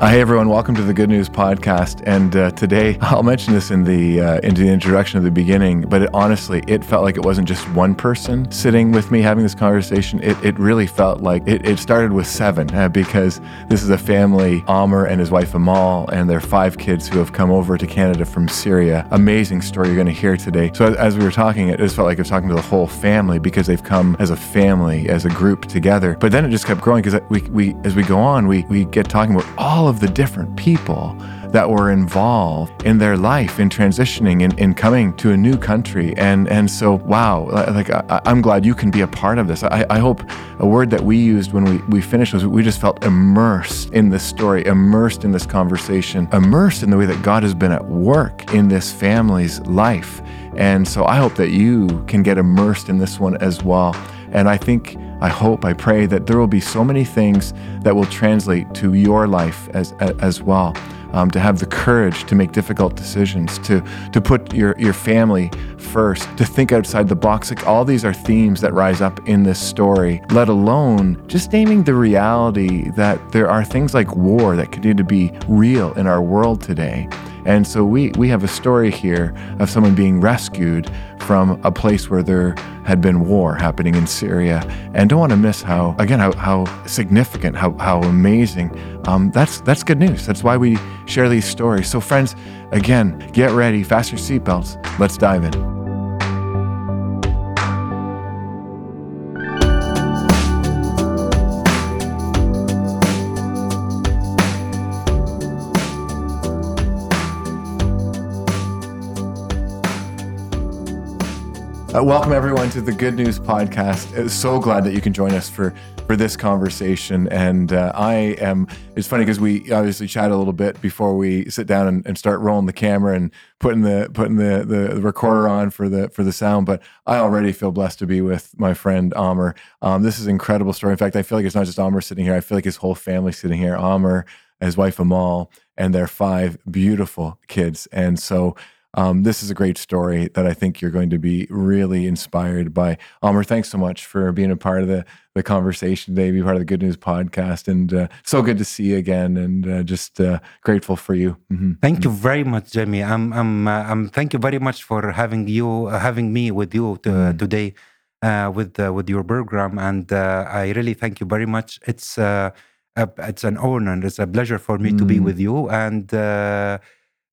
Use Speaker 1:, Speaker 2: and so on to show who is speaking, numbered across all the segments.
Speaker 1: Uh, hey everyone, welcome to the Good News Podcast. And uh, today, I'll mention this in the uh, into the introduction at the beginning, but it, honestly, it felt like it wasn't just one person sitting with me having this conversation. It, it really felt like it, it started with seven uh, because this is a family, Amer and his wife Amal, and their five kids who have come over to Canada from Syria. Amazing story you're going to hear today. So as we were talking, it just felt like I was talking to the whole family because they've come as a family, as a group together. But then it just kept growing because we, we as we go on, we we get talking about all of the different people that were involved in their life in transitioning and in, in, coming to a new country. And and so wow like I, am glad you can be a part of this. I, I hope a word that we used when we, we finished was we just felt immersed in this story immersed in this conversation immersed in the way that god has been at work in this family's life. And so i hope that you can get immersed in this one as well and i think I hope, I pray that there will be so many things that will translate to your life as, as well. Um, to have the courage to make difficult decisions, to to put your your family first, to think outside the box. Like all these are themes that rise up in this story. Let alone just naming the reality that there are things like war that continue to be real in our world today. And so we we have a story here of someone being rescued from a place where there had been war happening in Syria. And don't want to miss how, again, how, how significant, how, how amazing. Um, that's, that's good news. That's why we share these stories. So, friends, again, get ready, fasten your seatbelts. Let's dive in. Uh, welcome everyone to the Good News Podcast. Uh, so glad that you can join us for for this conversation. And uh, I am. It's funny because we obviously chat a little bit before we sit down and, and, start rolling the camera and putting the putting the, the, recorder on for the for the sound. But I already feel blessed to be with my friend Amer. Um, this is an incredible story. In fact, I feel like it's not just Amer sitting here. I feel like his whole family sitting here. Amer, his wife Amal, and their five beautiful kids. And so. Um, this is a great story that I think you're going to be really inspired by. Amer, thanks so much for being a part of the, the conversation today, be part of the Good News podcast. And uh, so good to see you again and uh, just uh, grateful for you.
Speaker 2: Mm-hmm. Thank you very much, Jamie. I'm, I'm, uh, I'm, thank you very much for having you, uh, having me with you to, mm-hmm. today with, with your program. And I really thank you very much. It's, it's an honor, and it's a pleasure for me mm-hmm. to be mm-hmm. with you. And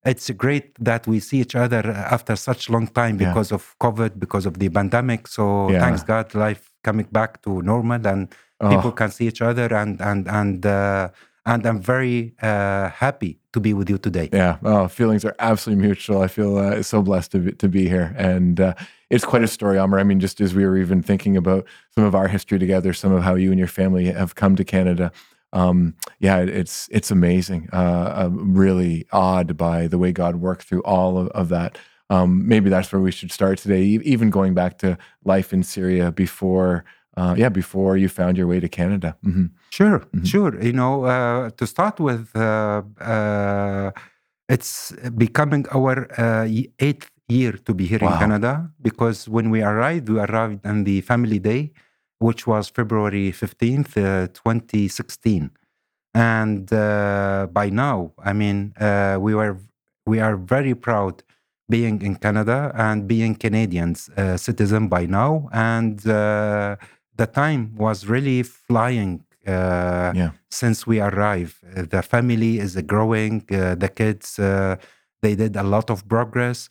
Speaker 2: it's great that we see each other after such long time because yeah. of COVID, because of the pandemic. So yeah. thanks God, life coming back to normal and oh. people can see each other and and and uh, and I'm very uh, happy to be with you today.
Speaker 1: Yeah, oh, feelings are absolutely mutual. I feel uh, so blessed to be, to be here, and uh, it's quite a story, Amer. I mean, just as we were even thinking about some of our history together, some of how you and your family have come to Canada um, yeah, it's it's amazing. Uh, I'm really awed by the way God worked through all of, of that. Um, maybe that's where we should start today. Even going back to life in Syria before, uh, yeah, before you found your way to Canada.
Speaker 2: Mm-hmm. Sure, mm-hmm. sure. You know, uh, to start with, uh, uh, it's becoming our uh, eighth year to be here wow. in Canada because when we arrived, we arrived on the family day which was February 15th, uh, 2016. And uh, by now, I mean, uh, we were we are very proud being in Canada and being Canadians uh, citizen by now. And uh, the time was really flying uh, yeah. since we arrived. the family is growing. the kids they did a lot of progress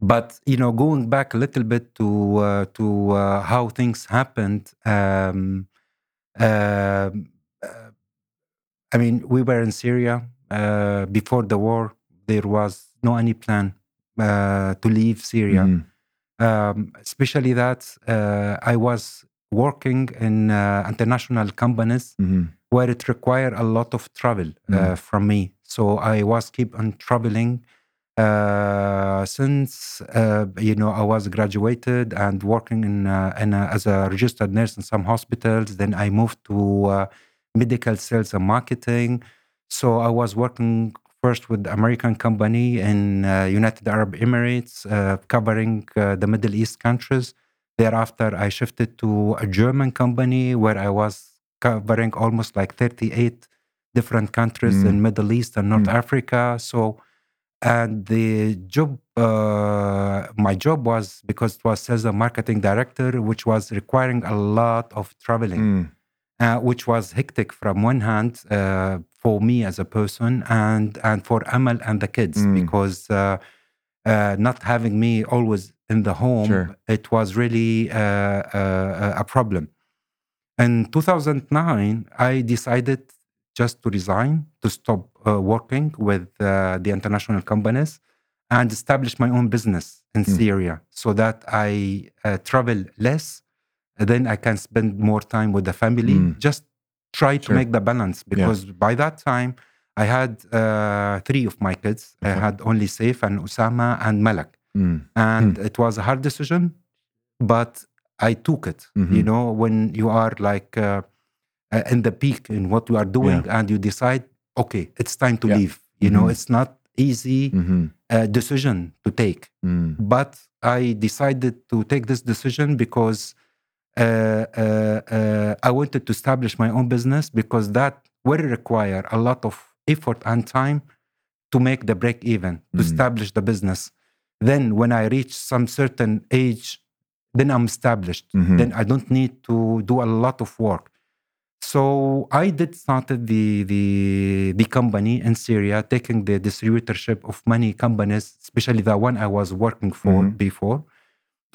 Speaker 2: but you know, going back a little bit to uh, to uh, how things happened. Um, uh, I mean, we were in Syria uh, before the war. There was no any plan uh, to leave Syria, mm. um, especially that uh, I was working in international companies mm-hmm. where it required a lot of travel mm. from me. So I was keep on traveling uh, since uh, you know I was graduated and working in, uh, in a, as a registered nurse in some hospitals, then I moved to uh, medical sales and marketing. So I was working first with American company in uh, United Arab Emirates, covering the Middle East countries. Thereafter, I shifted to a German company where I was covering almost like 38 different countries
Speaker 1: Mm.
Speaker 2: in Middle East and North
Speaker 1: Mm.
Speaker 2: Africa. So, and the job, uh, my job was because it was sales and marketing director, which was requiring a lot of traveling,
Speaker 1: Mm.
Speaker 2: uh, which was hectic from one hand uh, for me as a person and and for Amal and the kids
Speaker 1: Mm.
Speaker 2: because uh, uh, not having me always in the home,
Speaker 1: Sure.
Speaker 2: it was really uh, uh, a problem. In 2009, I decided just to resign, to stop uh, working with uh, the international companies and establish my own business in
Speaker 1: Mm.
Speaker 2: Syria so that I uh, travel less. Then I can spend more time with the family.
Speaker 1: Mm.
Speaker 2: Just try to
Speaker 1: Sure.
Speaker 2: make the balance because by that time, I had uh, three of my kids. I had only Saif and Osama and Malak
Speaker 1: Mm.
Speaker 2: and it was a hard decision but i took it
Speaker 1: Mhm.
Speaker 2: you know when you are like uh, uh, in the peak in what you are doing and you decide okay it's time to
Speaker 1: Yeah.
Speaker 2: leave you know
Speaker 1: Mhm.
Speaker 2: it's not easy
Speaker 1: Mhm.
Speaker 2: uh, decision to take
Speaker 1: Mm.
Speaker 2: but i decided to take this decision because uh, uh, uh, i wanted to establish my own business because that will require a lot of effort and time to make the break even to
Speaker 1: Mm.
Speaker 2: establish the business then when i reach some certain age then i'm established
Speaker 1: Mhm.
Speaker 2: then i don't need to do a lot of work so i did started the the the company in syria taking the distributorship of many companies especially the one i was working for
Speaker 1: Mhm.
Speaker 2: before.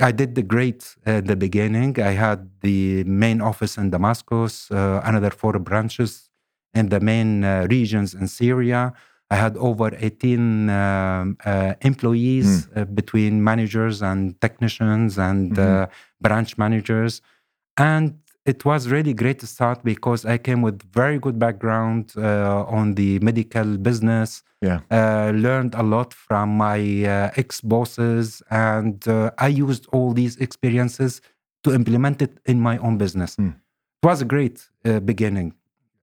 Speaker 2: I did the great at the beginning. I had the main office in damascus uh, another four branches in the main uh, regions in syria. I had over 18 um, uh, employees uh, between managers and technicians and uh, branch managers. And it was really great to start because I came with very good background uh, on the medical business.
Speaker 1: Yeah.
Speaker 2: Uh, learned a lot from my uh, ex bosses, and uh, I used all these experiences to implement it in my own business.
Speaker 1: Mm.
Speaker 2: It was a great uh, beginning.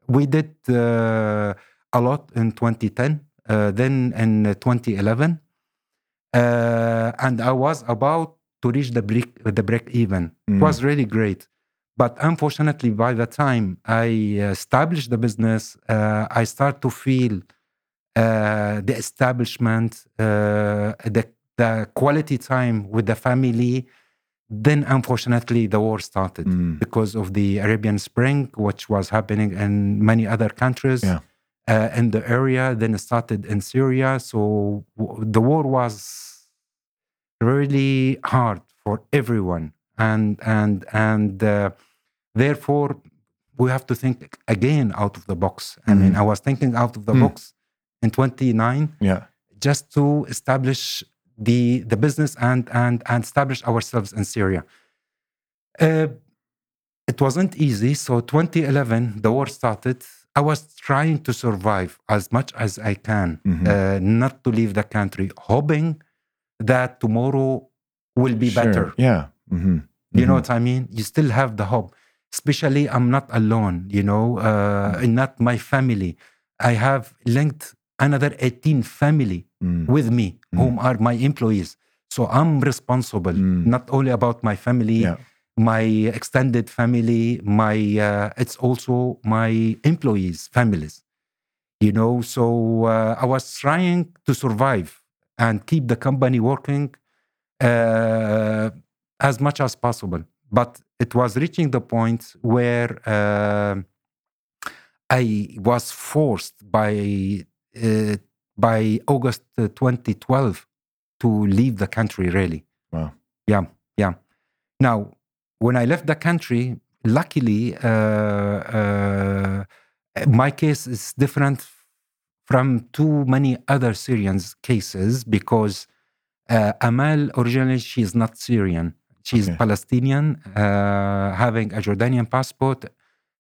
Speaker 2: We did uh, a lot in 2010, uh, then in 2011, uh, and I was about to reach the break the break even.
Speaker 1: Mm.
Speaker 2: It was really great, but unfortunately, by the time I established the business, uh, I start to feel uh, the establishment, uh, the the quality time with the family. Then, unfortunately, the war started
Speaker 1: Mm.
Speaker 2: because of the Arabian Spring, which was happening in many other countries
Speaker 1: Yeah.
Speaker 2: uh, in the area. Then it started in Syria. So w- the war was really hard for everyone, and and and uh, therefore we have to think again out of the box. I mean,
Speaker 1: Mhm.
Speaker 2: I was thinking out of the
Speaker 1: Hmm.
Speaker 2: box in 29
Speaker 1: Yeah.
Speaker 2: just to establish the the business and and and establish ourselves in Syria. Uh, it wasn't easy. So 2011, the war started. I was trying to survive as much as I can,
Speaker 1: Mhm.
Speaker 2: uh, not to leave the country, hoping that tomorrow will be
Speaker 1: Sure.
Speaker 2: better.
Speaker 1: Yeah. Mm-hmm.
Speaker 2: You know what I mean? You still have the hope. Especially, I'm not alone, you know, uh,
Speaker 1: Mm.
Speaker 2: not my family. I have linked another 18 family
Speaker 1: Mm.
Speaker 2: with me, whom are my employees. So I'm responsible,
Speaker 1: Mm.
Speaker 2: not only about my family,
Speaker 1: Yeah.
Speaker 2: my extended family, my uh, it's also my employees' families. You know, so uh, I was trying to survive and keep the company working uh, as much as possible. But it was reaching the point where uh, I was forced by uh, by August uh, 2012 to leave the country. Really,
Speaker 1: Wow.
Speaker 2: yeah, yeah. Now, when I left the country, luckily, uh, uh, my case is different from too many other Syrians' cases because uh, Amal originally she is not Syrian. She's
Speaker 1: Okay.
Speaker 2: Palestinian, uh, having a Jordanian passport.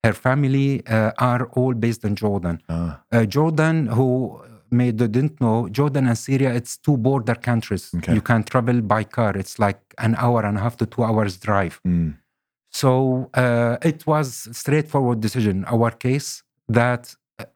Speaker 2: Her family uh, are all based in Jordan.
Speaker 1: Ah.
Speaker 2: Uh, Jordan, who may didn't know, Jordan and Syria, it's two border countries.
Speaker 1: Okay.
Speaker 2: You can travel by car. It's like an hour and a half to two hours drive.
Speaker 1: Mm.
Speaker 2: So uh, it was straightforward decision. Our case that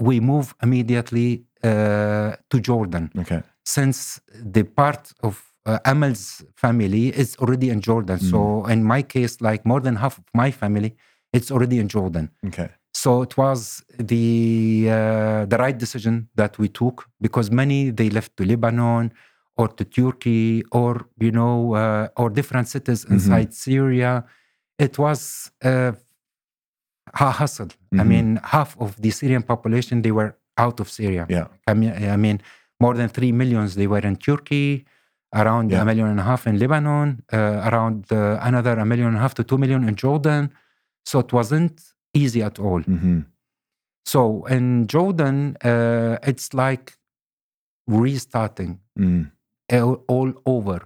Speaker 2: we move immediately uh, to Jordan
Speaker 1: Okay.
Speaker 2: since the part of uh, Amal's family is already in Jordan. So in my case, like more than half of my family, it's already in Jordan.
Speaker 1: Okay.
Speaker 2: So it was the uh, the right decision that we took because many they left to Lebanon or to Turkey or you know uh, or different cities
Speaker 1: Mm-hmm.
Speaker 2: inside Syria. It was uh, a hustle. I
Speaker 1: Mhm.
Speaker 2: mean, half of the Syrian population they were out of Syria.
Speaker 1: Yeah.
Speaker 2: I mean, I mean, more than three millions they were in Turkey, around
Speaker 1: Yeah.
Speaker 2: a million and a half in Lebanon, uh, around uh, another a million and a half to two million in Jordan. So it wasn't easy at all.
Speaker 1: hmm
Speaker 2: So in Jordan, uh, it's like restarting
Speaker 1: Mm.
Speaker 2: all, all over.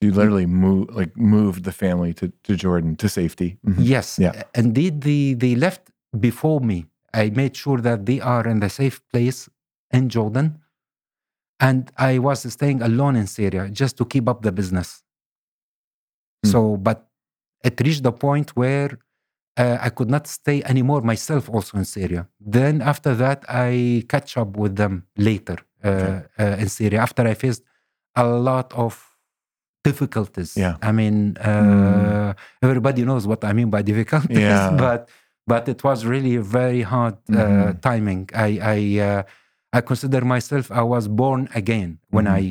Speaker 1: You literally move, like moved the family to, to Jordan to safety. Mhm.
Speaker 2: Yes,
Speaker 1: Yeah.
Speaker 2: indeed, they, they left before me. I made sure that they are in the safe place in Jordan. And I was staying alone in Syria just to keep up the business.
Speaker 1: Hmm.
Speaker 2: So, but it reached the point where uh, I could not stay anymore myself also in Syria. Then after that, I catch up with them later uh,
Speaker 1: Okay.
Speaker 2: uh, in Syria after I faced a lot of difficulties.
Speaker 1: Yeah.
Speaker 2: I mean, uh, everybody knows what I mean by difficulties,
Speaker 1: Yeah.
Speaker 2: but but it was really a very hard uh,
Speaker 1: Mhm.
Speaker 2: timing. I I uh, I consider myself I was born again when
Speaker 1: Mhm.
Speaker 2: I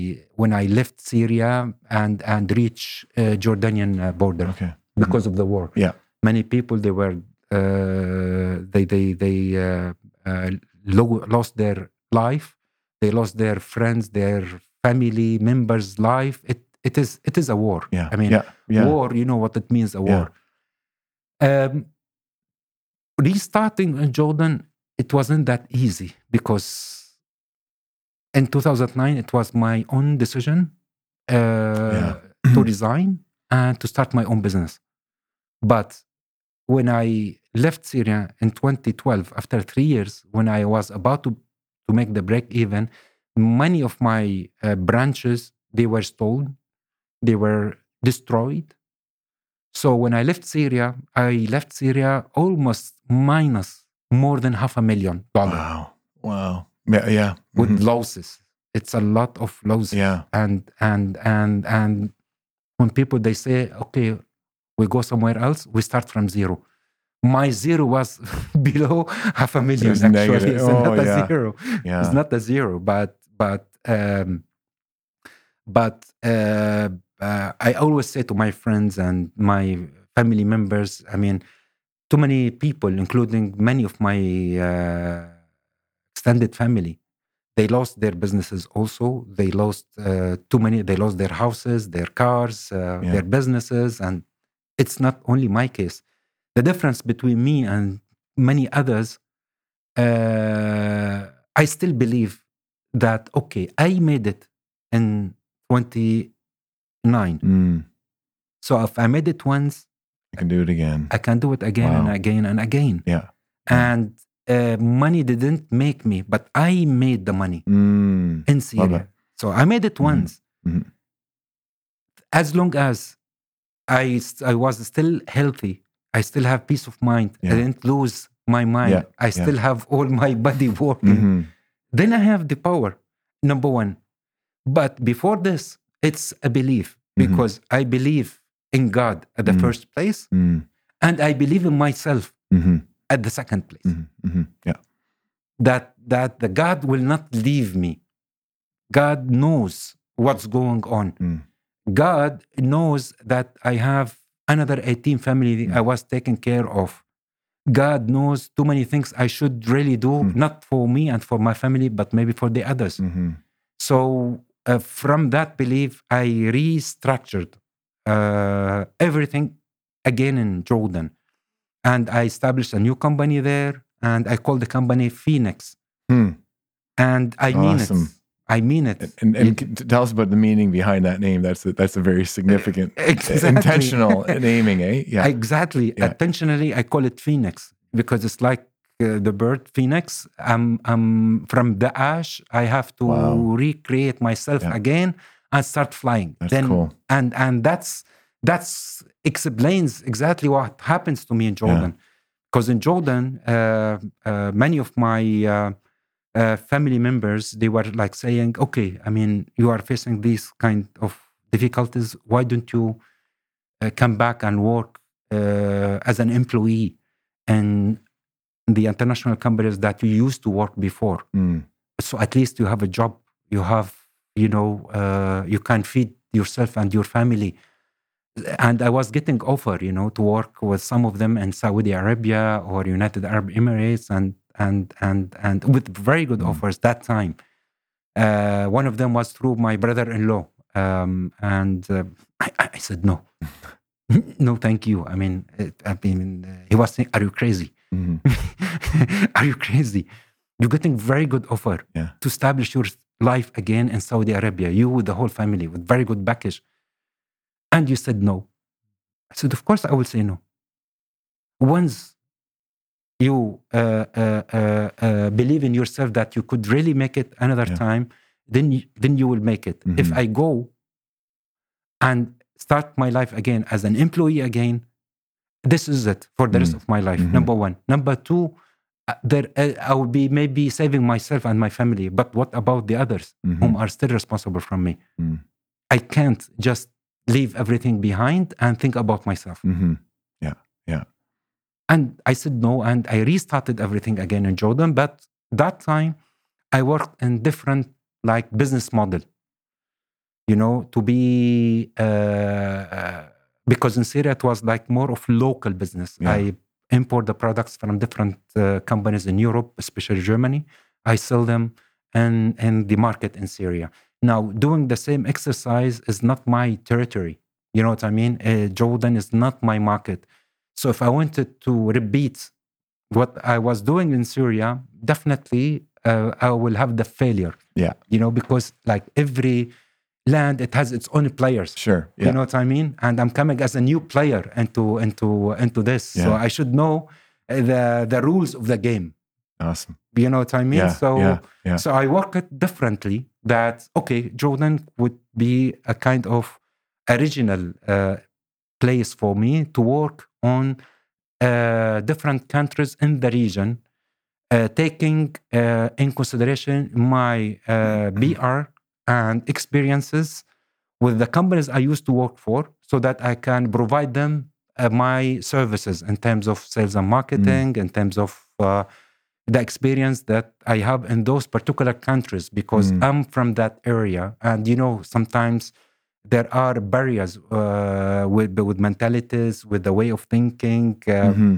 Speaker 2: when I left Syria and and reached uh, Jordanian uh, border
Speaker 1: Okay.
Speaker 2: because of the war.
Speaker 1: Yeah.
Speaker 2: Many people they were uh, they they they uh, uh, lo- lost their life. They lost their friends, their family members' life. It it is it is a war.
Speaker 1: Yeah.
Speaker 2: I mean,
Speaker 1: yeah. Yeah.
Speaker 2: war. You know what it means a
Speaker 1: Yeah.
Speaker 2: war. Um, restarting in Jordan, it wasn't that easy because in 2009 it was my own decision uh, to resign and to start my own business. But when I left Syria in 2012, after three years, when I was about to, to make the break even, many of my uh, branches they were stolen, they were destroyed. So when I left Syria, I left Syria almost minus more than half a million dollars
Speaker 1: Wow. Wow. Yeah. Yeah.
Speaker 2: with
Speaker 1: Mhm.
Speaker 2: losses. It's a lot of losses.
Speaker 1: Yeah.
Speaker 2: And and and and when people they say, okay, we go somewhere else, we start from zero. My zero was below half a million.
Speaker 1: was
Speaker 2: Actually,
Speaker 1: negative.
Speaker 2: it's
Speaker 1: Oh,
Speaker 2: not a
Speaker 1: yeah.
Speaker 2: zero.
Speaker 1: Yeah.
Speaker 2: It's not a zero, but but um, but uh, uh, I always say to my friends and my family members, I mean, too many people, including many of my uh, extended family, they lost their businesses also. They lost uh, too many. They lost their houses, their cars, uh,
Speaker 1: Yeah.
Speaker 2: their businesses, and it's not only my case. The difference between me and many others, uh, I still believe that okay, I made it in 29.
Speaker 1: Mm.
Speaker 2: So if I made it once,
Speaker 1: I can do it again.
Speaker 2: I can do it again and again and again.
Speaker 1: Yeah.
Speaker 2: And uh, money didn't make me, but I made the money
Speaker 1: Mm.
Speaker 2: in Syria. So I made it
Speaker 1: Mhm.
Speaker 2: once.
Speaker 1: Mhm.
Speaker 2: As long as I, I was still healthy, I still have peace of mind.
Speaker 1: Yeah.
Speaker 2: I didn't lose my mind.
Speaker 1: Yeah,
Speaker 2: I still have all my body working.
Speaker 1: Mhm.
Speaker 2: Then I have the power, number one. But before this, it's a belief
Speaker 1: Mhm.
Speaker 2: because I believe in God at the
Speaker 1: Mhm.
Speaker 2: first place,
Speaker 1: Mm.
Speaker 2: and I believe in myself. At the second place.
Speaker 1: Mhm. Mhm. Yeah.
Speaker 2: That that the God will not leave me. God knows what's going on.
Speaker 1: Mm.
Speaker 2: God knows that I have another 18 family
Speaker 1: Mm.
Speaker 2: I was taking care of. God knows too many things I should really do,
Speaker 1: Mm.
Speaker 2: not for me and for my family, but maybe for the others.
Speaker 1: Mhm.
Speaker 2: So uh, from that belief, I restructured uh, everything again in Jordan, and I established a new company there, and I called the company Phoenix,
Speaker 1: Hmm.
Speaker 2: and I mean it. I mean it.
Speaker 1: And, and
Speaker 2: It-
Speaker 1: tell us about the meaning behind that name. That's a, that's a very significant,
Speaker 2: Exactly.
Speaker 1: intentional naming, eh? Yeah.
Speaker 2: Exactly.
Speaker 1: Yeah.
Speaker 2: Intentionally, I call it Phoenix because it's like uh, the bird Phoenix. I'm, I'm from the ash. I have to
Speaker 1: Wow.
Speaker 2: recreate myself
Speaker 1: Yeah.
Speaker 2: again and start flying.
Speaker 1: That's cool.
Speaker 2: And and that's that's explains exactly what happens to me in Jordan. Because in Jordan, uh, uh, many of my uh, uh, family members they were like saying, "Okay, I mean, you are facing these kind of difficulties. Why don't you uh, come back and work uh, as an employee in the international companies that you used to work before.
Speaker 1: Mm.
Speaker 2: So at least you have a job. You have, you know, uh, you can feed yourself and your family. And I was getting offer, you know, to work with some of them in Saudi Arabia or United Arab Emirates, and and and and with very good
Speaker 1: Mm.
Speaker 2: offers that time. Uh, one of them was through my brother-in-law, um, and uh, I, I said no, no, thank you. I mean, it, I mean, uh, he was saying, "Are you crazy?
Speaker 1: Mhm.
Speaker 2: Are you crazy? You're getting very good offer
Speaker 1: Yeah.
Speaker 2: to establish your life again in Saudi Arabia. You with the whole family with very good package, and you said no. I said, of course I will say no. Once you uh, uh, uh, uh, believe in yourself that you could really make it another
Speaker 1: Yeah.
Speaker 2: time, then you, then you will make it. If
Speaker 1: Mhm.
Speaker 2: I go and start my life again as an employee again, this is it for the rest
Speaker 1: Mm.
Speaker 2: of my life.
Speaker 1: Mhm.
Speaker 2: Number one. Number two, uh, there uh, I will be maybe saving myself and my family. But what about the others
Speaker 1: Mhm.
Speaker 2: whom are still responsible from me?
Speaker 1: Mm.
Speaker 2: I can't just leave everything behind and think about myself.
Speaker 1: Mhm. Yeah. Yeah.
Speaker 2: And I said no, and I restarted everything again in Jordan. But that time, I worked in different like business model. You know, to be uh, uh, because in Syria it was like more of local business.
Speaker 1: Yeah.
Speaker 2: I import the products from different uh, companies in Europe, especially Germany. I sell them in in the market in Syria. Now, doing the same exercise is not my territory. You know what I mean? Uh, Jordan is not my market. So if I wanted to repeat what I was doing in Syria, definitely uh, I will have the failure.
Speaker 1: Yeah.
Speaker 2: You know, because like every land, it has its own players.
Speaker 1: Sure. Yeah.
Speaker 2: You know what I mean? And I'm coming as a new player into into into this,
Speaker 1: Yeah.
Speaker 2: so I should know the the rules of the game.
Speaker 1: Awesome.
Speaker 2: You know what I mean?
Speaker 1: Yeah.
Speaker 2: so
Speaker 1: yeah. Yeah.
Speaker 2: so I work it differently. That okay, Jordan would be a kind of original uh, place for me to work on uh, different countries in the region, uh, taking uh, in consideration my uh, BR and experiences with the companies I used to work for, so that I can provide them uh, my services in terms of sales and marketing, in terms of uh, the experience that I have in those particular countries because
Speaker 1: Mm.
Speaker 2: I'm from that area. And you know, sometimes there are barriers uh, with with mentalities, with the way of thinking. Uh,
Speaker 1: Mhm.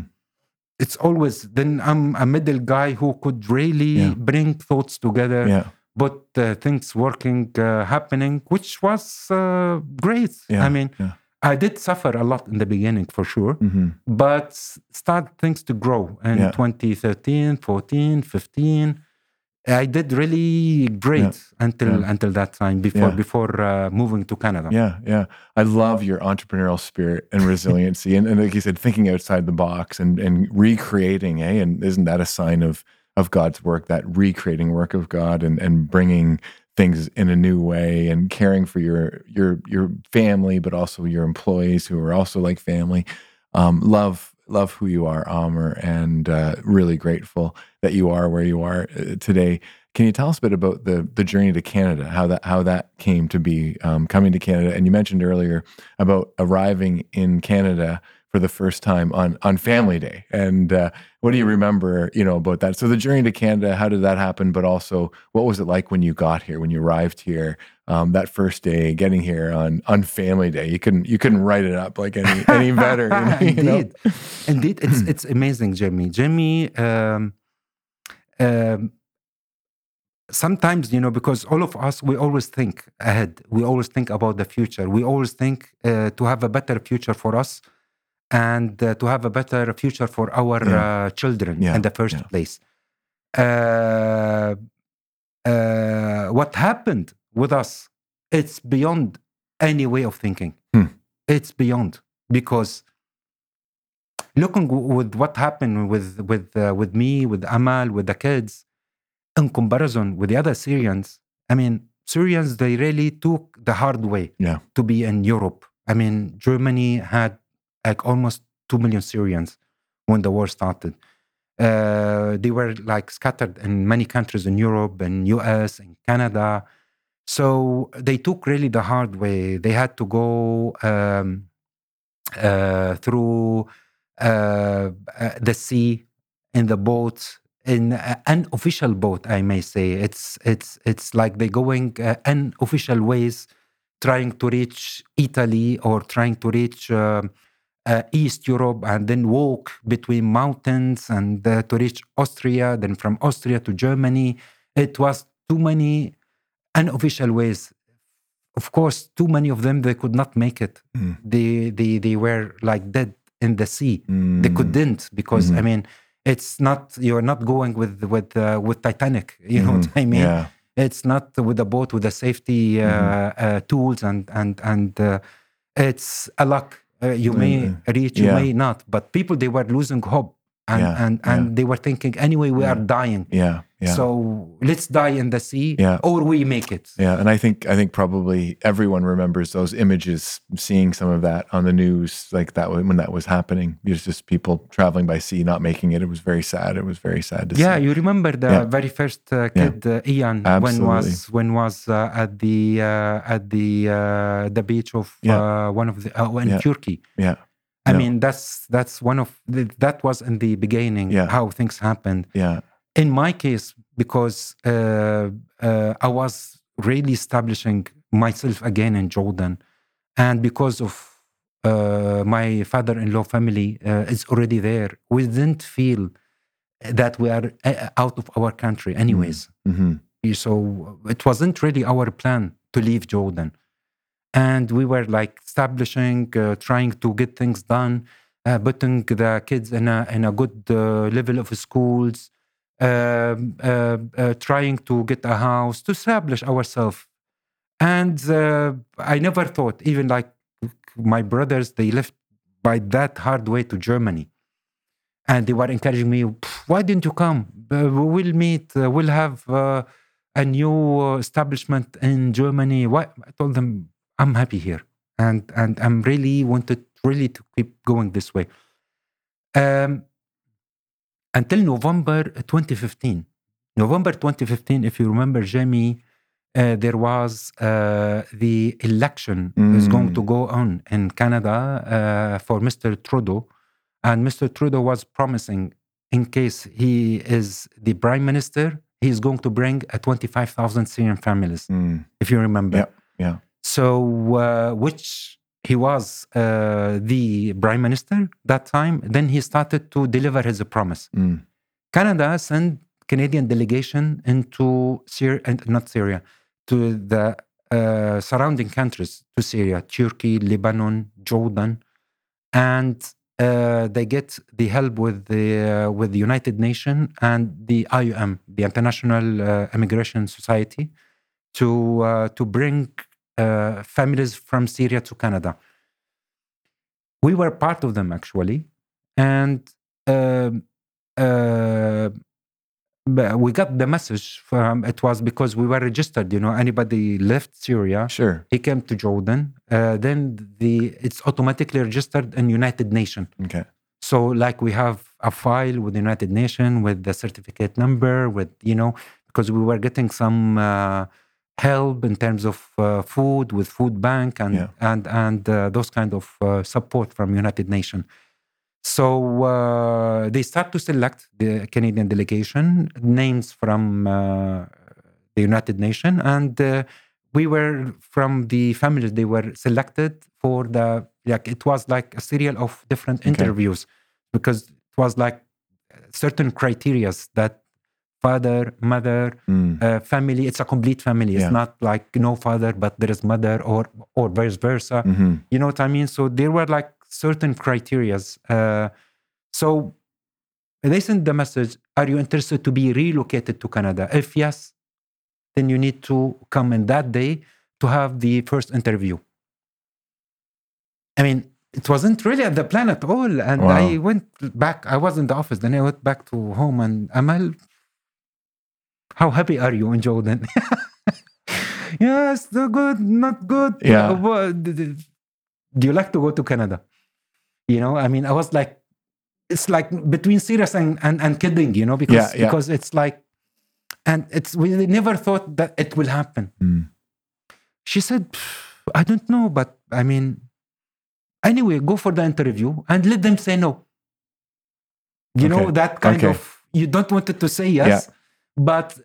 Speaker 2: It's always then I'm a middle guy who could really
Speaker 1: Yeah.
Speaker 2: bring thoughts together,
Speaker 1: Yeah.
Speaker 2: but uh, things working, uh, happening, which was uh, great.
Speaker 1: Yeah.
Speaker 2: I mean. I did suffer a lot in the beginning for sure
Speaker 1: Mhm.
Speaker 2: but start things to grow in
Speaker 1: Yeah.
Speaker 2: 2013 14 15 i did really great until
Speaker 1: Yeah.
Speaker 2: until that time before
Speaker 1: Yeah.
Speaker 2: before uh, moving to canada
Speaker 1: Yeah, yeah. I love your entrepreneurial spirit and resiliency, and, and like you said, thinking outside the box and and recreating. Eh, and isn't that a sign of of God's work? That recreating work of God and and bringing things in a new way and caring for your your your family, but also your employees who are also like family. Um, love love who you are, Amer, and uh, really grateful that you are where you are uh, today. Can you tell us a bit about the the journey to Canada? How that how that came to be um, coming to Canada? And you mentioned earlier about arriving in Canada for the first time on on Family Day. And uh, what do you remember? You know about that. So the journey to Canada. How did that happen? But also, what was it like when you got here? When you arrived here? Um, that first day, getting here on on Family Day, you couldn't you couldn't write it up like any any better. you know-
Speaker 2: indeed indeed it's it's amazing jimmy jimmy um, um, sometimes you know because all of us we always think ahead we always think about the future we always think uh, to have a better future for us and uh, to have a better future for our
Speaker 1: Yeah.
Speaker 2: uh, children
Speaker 1: Yeah,
Speaker 2: in the first
Speaker 1: yeah.
Speaker 2: place uh, uh, what happened with us it's beyond any way of thinking
Speaker 1: Hmm.
Speaker 2: it's beyond because looking with what happened with with uh, with me with amal with the kids in comparison with the other syrians i mean syrians they really took the hard way to be in europe i mean germany had like almost 2 million syrians when the war started. Uh, they were like scattered in many countries in europe and us and canada. So they took really the hard way. They had to go um, uh, through uh, uh, the sea in the boat in an official boat i may say. It's it's it's like they're going uh, unofficial ways trying to reach italy or trying to reach uh, uh, east europe and then walk between mountains and uh, to reach austria then from austria to germany it was too many unofficial ways of course too many of them they could not make it
Speaker 1: Mm.
Speaker 2: they they they were like dead in the sea they
Speaker 1: Mm.
Speaker 2: couldn't because i
Speaker 1: Mhm.
Speaker 2: mean it's not you're not going with with uh, with titanic you know what i mean
Speaker 1: Mm-hmm. Yeah.
Speaker 2: it's not with a boat with the safety uh,
Speaker 1: Mm-hmm.
Speaker 2: uh, tools and and and uh, it's a luck uh, you may
Speaker 1: Mm,
Speaker 2: reach you
Speaker 1: yeah.
Speaker 2: may not but people they were losing hope and
Speaker 1: Yeah,
Speaker 2: and and they were thinking anyway we are dying
Speaker 1: Yeah. Yeah.
Speaker 2: so let's die in the sea
Speaker 1: Yeah.
Speaker 2: or we make it
Speaker 1: Yeah, and I think I think probably everyone remembers those images, seeing some of that on the news, like that when that was happening. It was just people traveling by sea, not making it. It was very sad. It was very sad to see.
Speaker 2: Yeah,
Speaker 1: see.
Speaker 2: you remember the
Speaker 1: Yeah.
Speaker 2: very first uh, kid, uh, Ian, when was when was uh, at the uh, at the uh, the beach of
Speaker 1: Yeah.
Speaker 2: uh, one of the in
Speaker 1: Yeah.
Speaker 2: Turkey.
Speaker 1: Yeah,
Speaker 2: I
Speaker 1: No.
Speaker 2: mean, that's that's one of the, that was in the beginning
Speaker 1: Yeah.
Speaker 2: how things happened.
Speaker 1: yeah,
Speaker 2: In my case, because uh, uh, I was really establishing myself again in Jordan, and because of uh, my father-in-law family uh, is already there, we didn't feel that we are uh, out of our country, anyways.
Speaker 1: hmm
Speaker 2: So it wasn't really our plan to leave Jordan. And we were like establishing, uh, trying to get things done, uh, putting the kids in a, in a good uh, level of schools, um, uh, uh, trying to get a house, to establish ourselves. And I never thought, even like my brothers, they left by that hard way to Germany. And they were encouraging me, why didn't you come? Uh, we'll meet, uh, we'll have uh, a new establishment in Germany. Why? I told them, I'm happy here. And, and I'm really wanted really to keep going this way. Um, until November 2015. November 2015, if you remember, Jamie, uh, there was uh, the election is going to
Speaker 1: Mm.
Speaker 2: go on in Canada uh, for Mr. Trudeau, and Mr. Trudeau was promising, in case he is the prime minister, he's going to bring a 25,000 Syrian families,
Speaker 1: Mm.
Speaker 2: if you remember.
Speaker 1: Yeah, yeah.
Speaker 2: So, uh, which he was uh, the prime minister that time. Then he started to deliver his promise.
Speaker 1: Mm.
Speaker 2: Canada sent Canadian delegation into Syria, and not Syria, to the uh, surrounding countries to Syria, Turkey, Lebanon, Jordan, and uh, they get the help with the uh, with the United Nations and the IOM, the International uh, Immigration Society, to uh, to bring uh, families from Syria to Canada. We were part of them actually, and. um uh, we got the message from it was because we were registered you know anybody left syria
Speaker 1: Sure.
Speaker 2: he came to jordan uh, then the it's automatically registered in united nation
Speaker 1: Okay.
Speaker 2: so like we have a file with the united nation with the certificate number with you know because we were getting some uh, help in terms of uh, food with food bank and
Speaker 1: Yeah.
Speaker 2: and and uh, those kind of uh, support from united Nations. so uh, they start to select the Canadian delegation names from uh, the United Nations, and uh, we were from the families. They were selected for the like it was like a serial of different interviews because it was like certain criterias that father, mother,
Speaker 1: Mm.
Speaker 2: uh, family. It's a complete family. It's
Speaker 1: Yeah.
Speaker 2: not like no father but there is mother or or vice versa.
Speaker 1: hmm
Speaker 2: You know what I mean? So there were like certain criterias. Uh, so they sent the message: Are you interested to be relocated to Canada? If yes, then you need to come in that day to have the first interview. I mean, it wasn't really at the plan at all. And
Speaker 1: Wow.
Speaker 2: I went back. I was in the office. Then I went back to home. And Amal, how happy are you in Jordan? yes, so good, not good.
Speaker 1: Yeah.
Speaker 2: Uh, do you like to go to Canada? You know, I mean, I was like, it's like between serious and, and, and kidding, you know, because
Speaker 1: Yeah, yeah.
Speaker 2: because it's like, and it's we never thought that it will happen.
Speaker 1: Mm.
Speaker 2: She said, I don't know, but I mean, anyway, go for the interview and let them say no. You
Speaker 1: Okay.
Speaker 2: know that kind
Speaker 1: Okay.
Speaker 2: of you don't want it to say yes,
Speaker 1: Yeah.
Speaker 2: But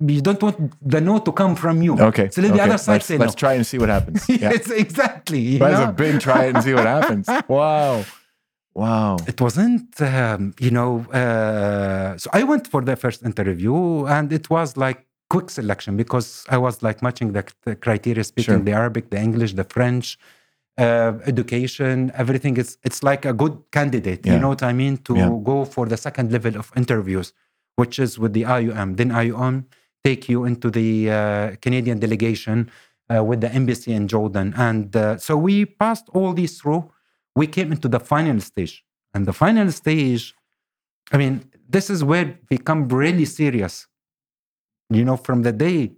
Speaker 2: you don't want the no to come from you.
Speaker 1: Okay.
Speaker 2: So let the other side
Speaker 1: let's,
Speaker 2: say
Speaker 1: let's
Speaker 2: no.
Speaker 1: try and see what happens. Yeah.
Speaker 2: yes, exactly. you
Speaker 1: That's
Speaker 2: know?
Speaker 1: a big try and see what happens. Wow. Wow.
Speaker 2: it wasn't um, you know uh, so i went for the first interview and it was like quick selection because i was like matching the, the criteria speaking
Speaker 1: Sure.
Speaker 2: the arabic the english the french uh, education everything is it's like a good candidate
Speaker 1: Yeah.
Speaker 2: you know what i mean to
Speaker 1: Yeah.
Speaker 2: go for the second level of interviews which is with the IOM then IOM take you into the uh, canadian delegation uh, with the embassy in jordan and uh, so we passed all these through we came into the final stage. And the final stage, I mean, this is where it become really serious. You know, from the day,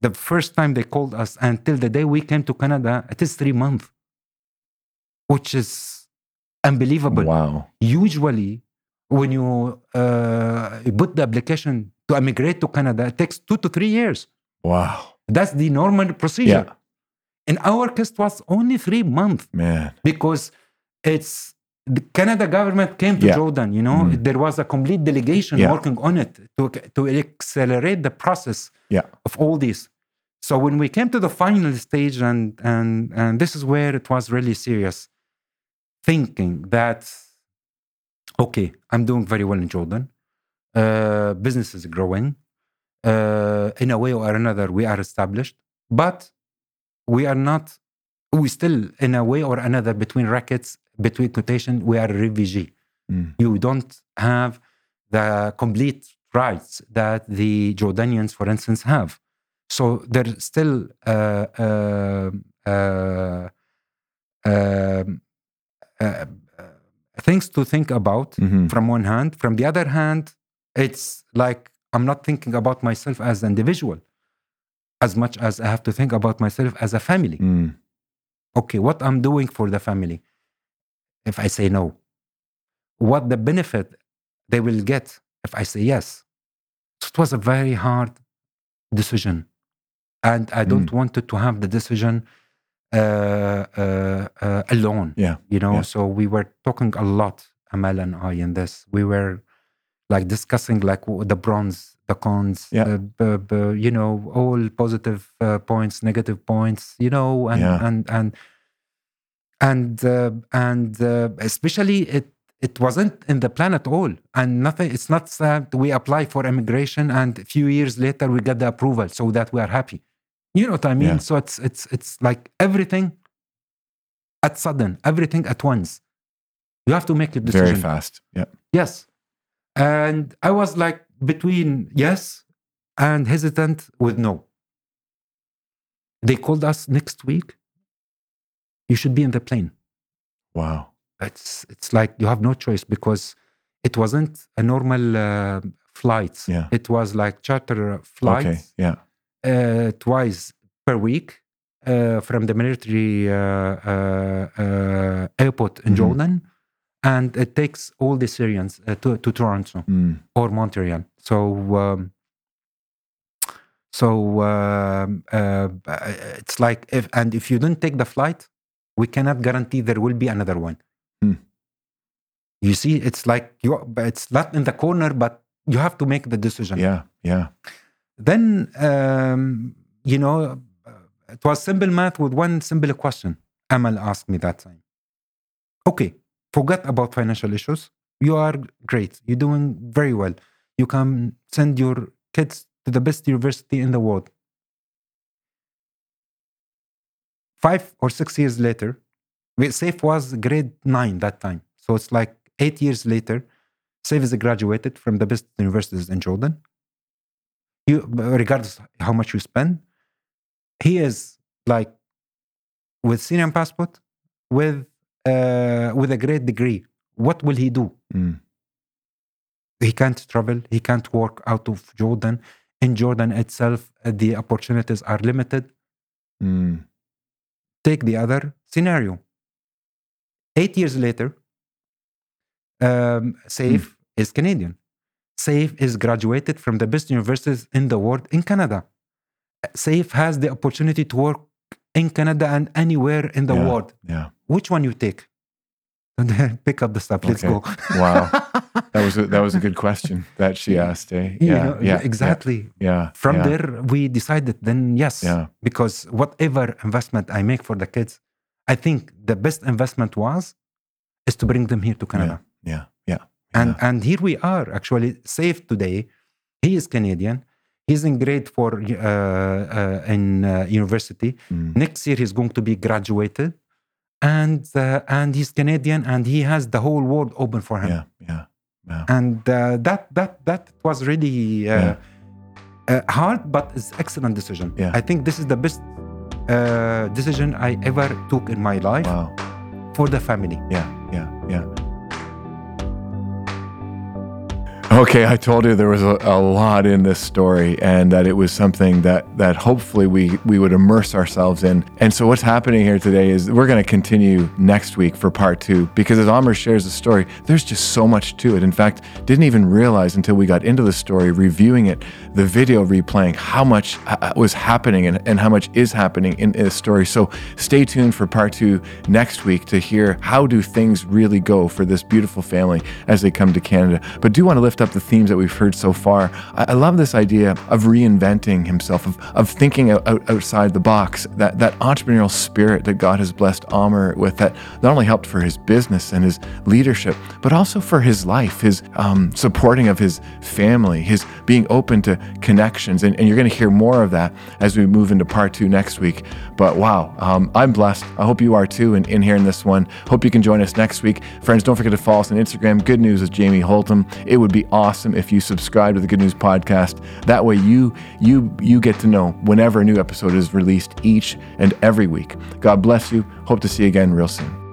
Speaker 2: the first time they called us until the day we came to Canada, it is three months, which is unbelievable.
Speaker 1: Wow.
Speaker 2: Usually, when you, uh, you put the application to immigrate to Canada, it takes two to three years.
Speaker 1: Wow.
Speaker 2: That's the normal procedure.
Speaker 1: Yeah.
Speaker 2: In our case, it was only three months
Speaker 1: Man.
Speaker 2: because it's the Canada government came to
Speaker 1: Yeah.
Speaker 2: Jordan. You know,
Speaker 1: Mhm.
Speaker 2: there was a complete delegation
Speaker 1: Yeah.
Speaker 2: working on it to to accelerate the process
Speaker 1: Yeah.
Speaker 2: of all this. So when we came to the final stage, and and and this is where it was really serious, thinking that okay, I'm doing very well in Jordan. Uh, business is growing. Uh, in a way or another, we are established, but we are not. We still, in a way or another, between brackets, between quotation, we are a refugee.
Speaker 1: Mm.
Speaker 2: You don't have the complete rights that the Jordanians, for instance, have. So there's still uh, things to think about
Speaker 1: Mhm.
Speaker 2: from one hand. From the other hand, it's like I'm not thinking about myself as an individual as much as I have to think about myself as a family.
Speaker 1: Mm.
Speaker 2: Okay, what I'm doing for the family if I say no? What the benefit they will get if I say yes? So it was a very hard decision. And I don't want it to have the decision alone
Speaker 1: Yeah.
Speaker 2: you know
Speaker 1: Yeah.
Speaker 2: so we were talking a lot amal and i in this we were like discussing like the bronze the cons
Speaker 1: Yeah.
Speaker 2: uh, b- b- you know all positive uh, points negative points you know and
Speaker 1: Yeah.
Speaker 2: and and and uh, and uh, especially it it wasn't in the plan at all and nothing it's not that we apply for immigration and a few years later we get the approval so that we are happy you know what i mean
Speaker 1: Yeah.
Speaker 2: so it's it's it's like everything at sudden everything at once you have to make a decision
Speaker 1: Very fast. Yeah.
Speaker 2: yes and i was like between yes and hesitant with no they called us next week you should be in the plane
Speaker 1: Wow.
Speaker 2: it's it's like you have no choice because it wasn't a normal uh, flight
Speaker 1: Yeah.
Speaker 2: it was like charter
Speaker 1: flight
Speaker 2: Okay.
Speaker 1: Yeah.
Speaker 2: Uh, twice per week uh, from the military uh, uh, uh, airport in
Speaker 1: Mhm.
Speaker 2: Jordan, and it takes all the Syrians uh, to, to Toronto
Speaker 1: Mm.
Speaker 2: or Montreal. So, um, so um, uh, it's like if and if you don't take the flight, we cannot guarantee there will be another one.
Speaker 1: Hmm.
Speaker 2: You see, it's like you. It's not in the corner, but you have to make the decision
Speaker 1: Yeah. Yeah.
Speaker 2: Then um, you know uh, it was simple math with one simple question. Amal asked me that time. Okay forget about financial issues. You are great. You're doing very well. You can send your kids to the best university in the world. Five or six years later Saif was grade nine that time. So it's like eight years later Saif is graduated from the best universities in jordan you regardless how much you spend he is like with syrian passport with uh, with a great degree. What will he do?
Speaker 1: Mm.
Speaker 2: he can't travel. He can't work out of jordan. In jordan itself uh, the opportunities are limited.
Speaker 1: Mm.
Speaker 2: take the other scenario. Eight years later um, Saif is canadian Saif is graduated from the best universities in the world in canada Saif has the opportunity to work in canada and anywhere in the
Speaker 1: Yeah.
Speaker 2: world
Speaker 1: Yeah.
Speaker 2: which one you take and then pick up the stuff let's
Speaker 1: Okay.
Speaker 2: go
Speaker 1: Wow. that was a, that was a good question that she asked. Eh?
Speaker 2: You
Speaker 1: Yeah,
Speaker 2: know,
Speaker 1: yeah,
Speaker 2: exactly.
Speaker 1: yeah.
Speaker 2: From
Speaker 1: yeah.
Speaker 2: there, we decided then yes,
Speaker 1: Yeah.
Speaker 2: because whatever investment I make for the kids, I think the best investment was is to bring them here to Canada.
Speaker 1: yeah, yeah,
Speaker 2: And and here we are actually safe today. He is Canadian. He's in grade four uh, uh, in uh, university.
Speaker 1: Mm.
Speaker 2: Next year he's going to be graduated, and uh, and he's Canadian and he has the whole world open for him.
Speaker 1: yeah, yeah, yeah.
Speaker 2: And uh, that that that was really uh,
Speaker 1: Yeah.
Speaker 2: uh, hard, but it's excellent decision.
Speaker 1: Yeah.
Speaker 2: I think this is the best uh, decision I ever took in my life
Speaker 1: Wow.
Speaker 2: for the family.
Speaker 1: Yeah, yeah, yeah. Okay, I told you there was a, a lot in this story and that it was something that that hopefully we we would immerse ourselves in. And so what's happening here today is we're going to continue next week for part 2 because as Amer shares the story, there's just so much to it. In fact, didn't even realize until we got into the story reviewing it, the video replaying how much uh, was happening and, and how much is happening in this story. So stay tuned for part 2 next week to hear how do things really go for this beautiful family as they come to Canada. But do want to lift up the themes that we've heard so far. I, I love this idea of reinventing himself, of, of thinking out, out- outside the box, that, that entrepreneurial spirit that God has blessed Amer with that not only helped for his business and his leadership, but also for his life, his um, supporting of his family, his being open to connections. And, and you're going to hear more of that as we move into part two next week. But wow, um, I'm blessed. I hope you are too and in, here in hearing this one. Hope you can join us next week. Friends, don't forget to follow us on Instagram. Good News with Jamie Holtom. It would be awesome if you subscribe to the Good News Podcast. That way you you you get to know whenever a new episode is released each and every week. God bless you. Hope to see you again real soon.